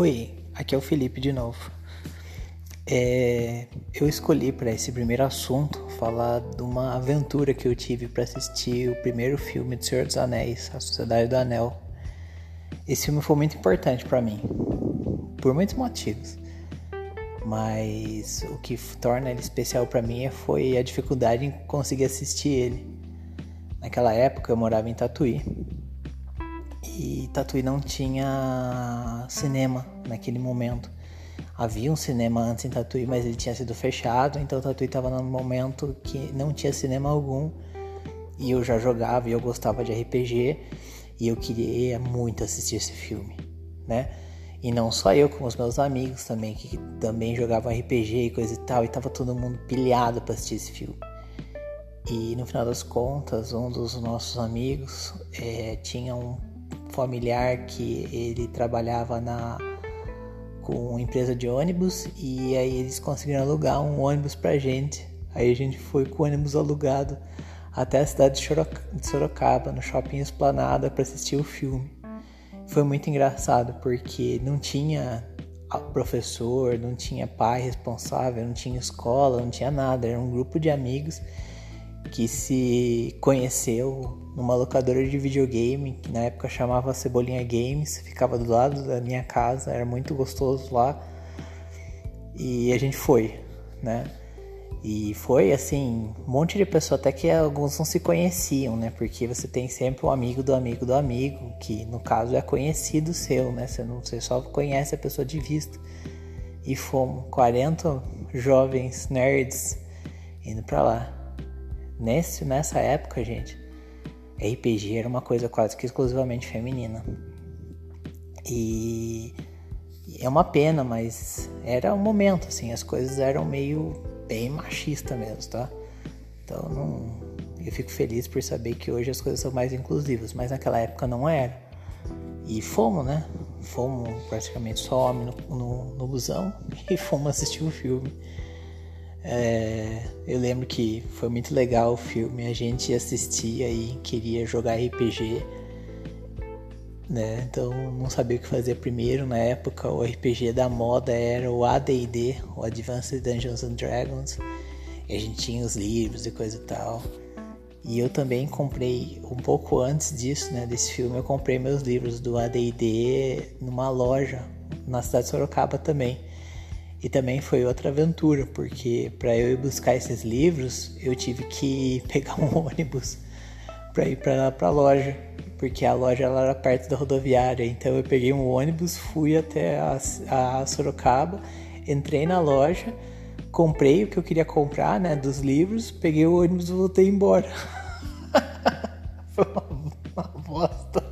Oi, aqui é o Felipe de novo. É, eu escolhi para esse primeiro assunto falar de uma aventura que eu tive para assistir o primeiro filme do Senhor dos Anéis, A Sociedade do Anel. Esse filme foi muito importante para mim, por muitos motivos. Mas o que torna ele especial para mim foi a dificuldade em conseguir assistir ele. Naquela época eu morava em Tatuí e Tatuí não tinha cinema naquele momento. Havia um cinema antes em Tatuí, mas ele tinha sido fechado, então Tatuí estava num momento que não tinha cinema algum. E eu já jogava e eu gostava de RPG e eu queria muito assistir esse filme, né? E não só eu, como os meus amigos também, que também jogavam RPG e coisa e tal, e tava todo mundo pilhado para assistir esse filme. E no final das contas, um dos nossos amigos é, tinha um familiar que ele trabalhava na com empresa de ônibus e aí eles conseguiram alugar um ônibus pra gente. Aí a gente foi com o ônibus alugado até a cidade de Sorocaba, no shopping Esplanada, para assistir o filme. Foi muito engraçado porque não tinha professor, não tinha pai responsável, não tinha escola, não tinha nada. Era um grupo de amigos que se conheceu numa locadora de videogame, que na época chamava Cebolinha Games, ficava do lado da minha casa, era muito gostoso lá. E a gente foi, né? E foi assim, um monte de pessoas, até que alguns não se conheciam, né? Porque você tem sempre um amigo do amigo do amigo, que no caso é conhecido seu, né? Você, não, você só conhece a pessoa de vista. E fomos 40 jovens nerds indo pra lá. Nesse, nessa época, gente, RPG era uma coisa quase que exclusivamente feminina. E é uma pena, mas era um momento, assim, as coisas eram meio bem machista mesmo, tá? Então não, eu fico feliz por saber que hoje as coisas são mais inclusivas, mas naquela época não era. E fomos, né? Fomos praticamente só homem no, no, no busão e fomos assistir o filme. É, eu lembro que foi muito legal o filme, a gente assistia e queria jogar RPG, né? Então não sabia o que fazer primeiro. Na época, o RPG da moda era o AD&D, o Advanced Dungeons and Dragons. E a gente tinha os livros e coisa e tal. E eu também comprei um pouco antes disso, né, desse filme, eu comprei meus livros do AD&D numa loja na cidade de Sorocaba também. E também foi outra aventura, porque para eu ir buscar esses livros, eu tive que pegar um ônibus para ir para a loja, porque a loja ela era perto da rodoviária. Então eu peguei um ônibus, fui até a, a Sorocaba, entrei na loja, comprei o que eu queria comprar, né, dos livros, peguei o ônibus e voltei embora. foi uma, uma bosta.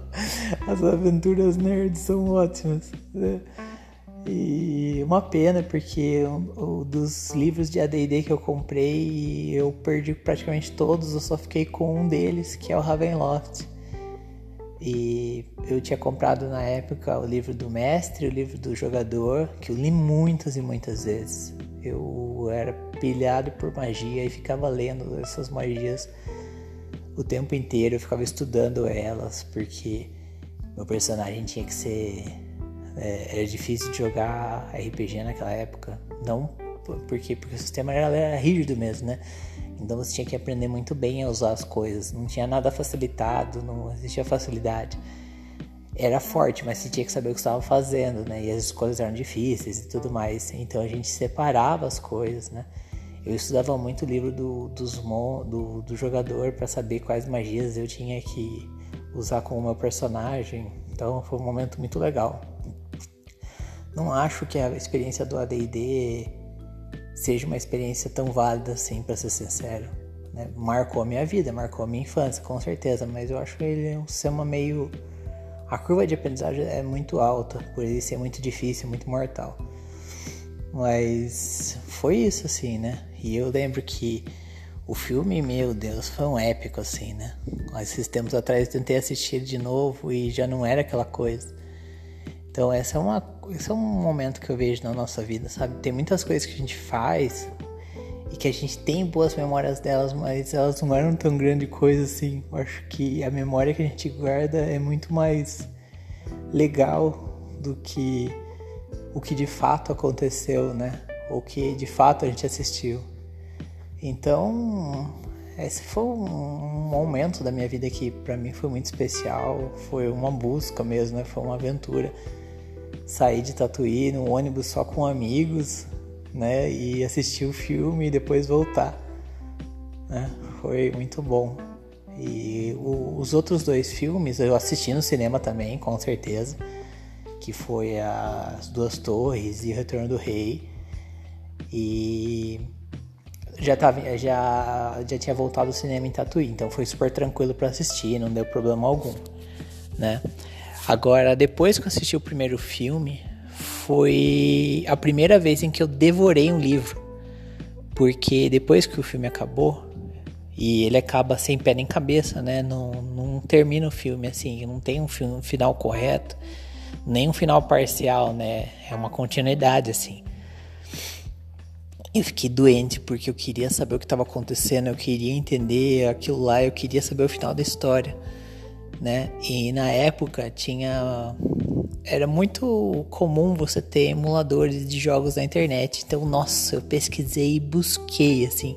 As aventuras nerds são ótimas. Né? E uma pena, porque dos livros de AD&D que eu comprei, eu perdi praticamente todos, eu só fiquei com um deles, que é o Ravenloft. E eu tinha comprado na época o livro do mestre, o livro do jogador, que eu li muitas e muitas vezes. Eu era pilhado por magia e ficava lendo essas magias o tempo inteiro, eu ficava estudando elas, porque meu personagem tinha que ser é, era difícil de jogar RPG naquela época. Não porque, porque o sistema era, era rígido mesmo, né? Então você tinha que aprender muito bem a usar as coisas. Não tinha nada facilitado, não existia facilidade. Era forte, mas você tinha que saber o que estava fazendo, né? E as coisas eram difíceis e tudo mais. Então a gente separava as coisas, né? Eu estudava muito o livro do, dos do, do jogador para saber quais magias eu tinha que usar com o meu personagem. Então foi um momento muito legal. Não acho que a experiência do AD&D seja uma experiência tão válida assim, para ser sincero. Né? Marcou a minha vida, marcou a minha infância, com certeza, mas eu acho que ele é um sistema meio... A curva de aprendizagem é muito alta, por ele ser muito difícil, muito mortal. Mas foi isso, assim, né? E eu lembro que o filme, meu Deus, foi um épico, assim, né? Esses tempos atrás eu tentei assistir de novo e já não era aquela coisa. Então essa é uma, esse é um momento que eu vejo na nossa vida, sabe? Tem muitas coisas que a gente faz e que a gente tem boas memórias delas, mas elas não eram tão grande coisa assim. Eu acho que a memória que a gente guarda é muito mais legal do que o que de fato aconteceu, né? O que de fato a gente assistiu. Então, esse foi um momento da minha vida que para mim foi muito especial, foi uma busca mesmo, né? Foi uma aventura. Sair de Tatuí no ônibus só com amigos, né? E assistir o filme e depois voltar, né? Foi muito bom. E o, os outros dois filmes eu assisti no cinema também, com certeza, que foi As Duas Torres e o Retorno do Rei. E já, tava, já, já tinha voltado ao cinema em Tatuí, então foi super tranquilo para assistir, não deu problema algum, né? Agora, depois que eu assisti o primeiro filme, foi a primeira vez em que eu devorei um livro. Porque depois que o filme acabou, e ele acaba sem pé nem cabeça, né? Não, não termina o filme assim, não tem um, filme, um final correto, nem um final parcial, né? É uma continuidade assim. Eu fiquei doente porque eu queria saber o que estava acontecendo, eu queria entender aquilo lá, eu queria saber o final da história, né? E na época tinha era muito comum você ter emuladores de jogos na internet. Então, nossa, eu pesquisei e busquei assim,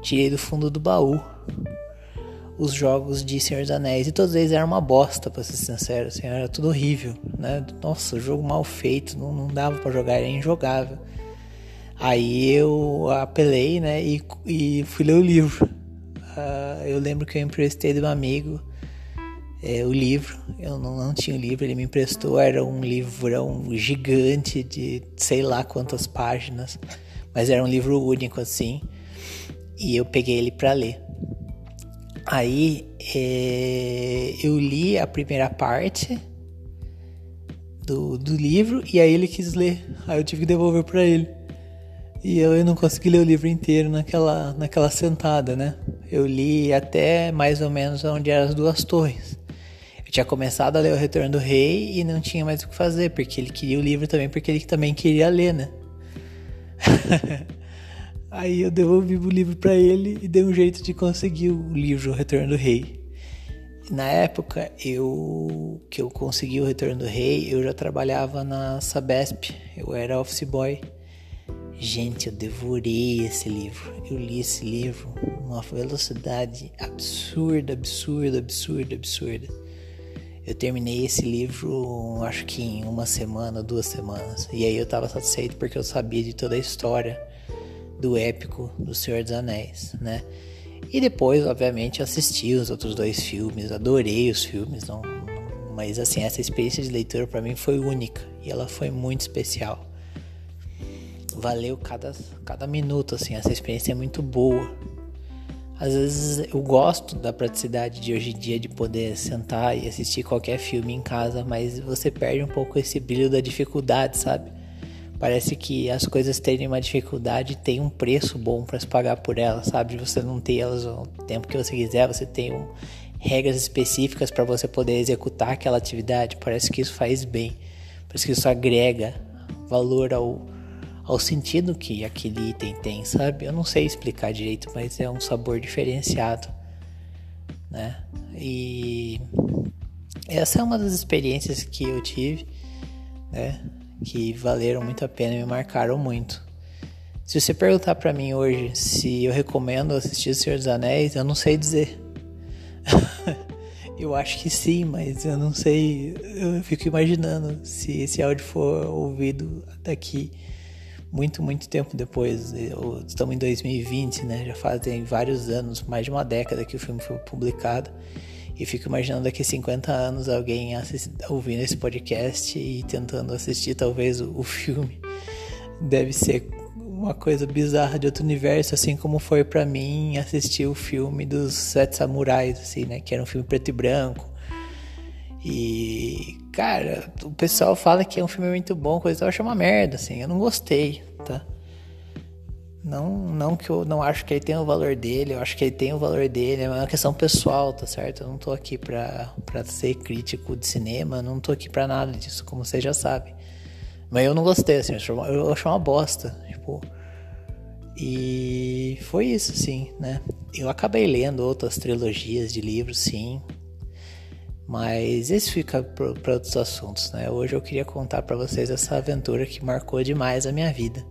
tirei do fundo do baú os jogos de Senhor dos Anéis e todos eles eram uma bosta, para ser sincero, assim, era tudo horrível, né? Nossa, jogo mal feito, não, não dava para jogar, era injogável. Aí eu apelei, né, e, e fui ler o livro. Uh, eu lembro que eu emprestei de um amigo é, o livro. Eu não, não tinha o livro, ele me emprestou. Era um livrão gigante de sei lá quantas páginas, mas era um livro único assim. E eu peguei ele para ler. Aí é, eu li a primeira parte do, do livro e aí ele quis ler. Aí eu tive que devolver para ele. E eu, eu não consegui ler o livro inteiro naquela, naquela sentada, né? Eu li até mais ou menos onde eram as duas torres. Tinha começado a ler O Retorno do Rei e não tinha mais o que fazer, porque ele queria o livro também, porque ele também queria ler, né? Aí eu devolvi o livro para ele e dei um jeito de conseguir o livro O Retorno do Rei. Na época eu que eu consegui o Retorno do Rei, eu já trabalhava na Sabesp, eu era office boy. Gente, eu devorei esse livro. Eu li esse livro numa velocidade absurda, absurda, absurda, absurda. Eu terminei esse livro, acho que em uma semana, duas semanas. E aí eu tava satisfeito porque eu sabia de toda a história do épico do Senhor dos Anéis, né? E depois, obviamente, assisti os outros dois filmes, adorei os filmes, não, mas assim, essa experiência de leitura para mim foi única e ela foi muito especial valeu cada, cada minuto, assim, essa experiência é muito boa. Às vezes eu gosto da praticidade de hoje em dia de poder sentar e assistir qualquer filme em casa, mas você perde um pouco esse brilho da dificuldade, sabe? Parece que as coisas terem uma dificuldade tem um preço bom para se pagar por elas, sabe? Você não ter elas o tempo que você quiser, você tem um, regras específicas para você poder executar aquela atividade. Parece que isso faz bem, parece que isso agrega valor ao, ao sentido que aquele item tem, sabe? Eu não sei explicar direito, mas é um sabor diferenciado, né? E essa é uma das experiências que eu tive, né? Que valeram muito a pena e me marcaram muito. Se você perguntar para mim hoje se eu recomendo assistir O Senhor dos Anéis, eu não sei dizer. eu acho que sim, mas eu não sei. Eu fico imaginando se esse áudio for ouvido daqui muito, muito tempo depois. Estamos em 2020, né? Já fazem vários anos, mais de uma década que o filme foi publicado. E fico imaginando daqui a 50 anos alguém ouvindo esse podcast e tentando assistir talvez o, o filme. Deve ser uma coisa bizarra de outro universo, assim como foi para mim assistir o filme dos Sete Samurais, assim, né? Que era um filme preto e branco. E, cara, o pessoal fala que é um filme muito bom, coisa eu acho uma merda, assim, eu não gostei, tá? Não, não que eu não acho que ele tem o valor dele, eu acho que ele tem o valor dele, é uma questão pessoal, tá certo? Eu não tô aqui pra, pra ser crítico de cinema, não tô aqui pra nada disso, como vocês já sabem. Mas eu não gostei, assim, eu achei uma bosta, tipo. E foi isso, sim, né? Eu acabei lendo outras trilogias de livros, sim, Mas isso fica para outros assuntos, né? Hoje eu queria contar para vocês essa aventura que marcou demais a minha vida.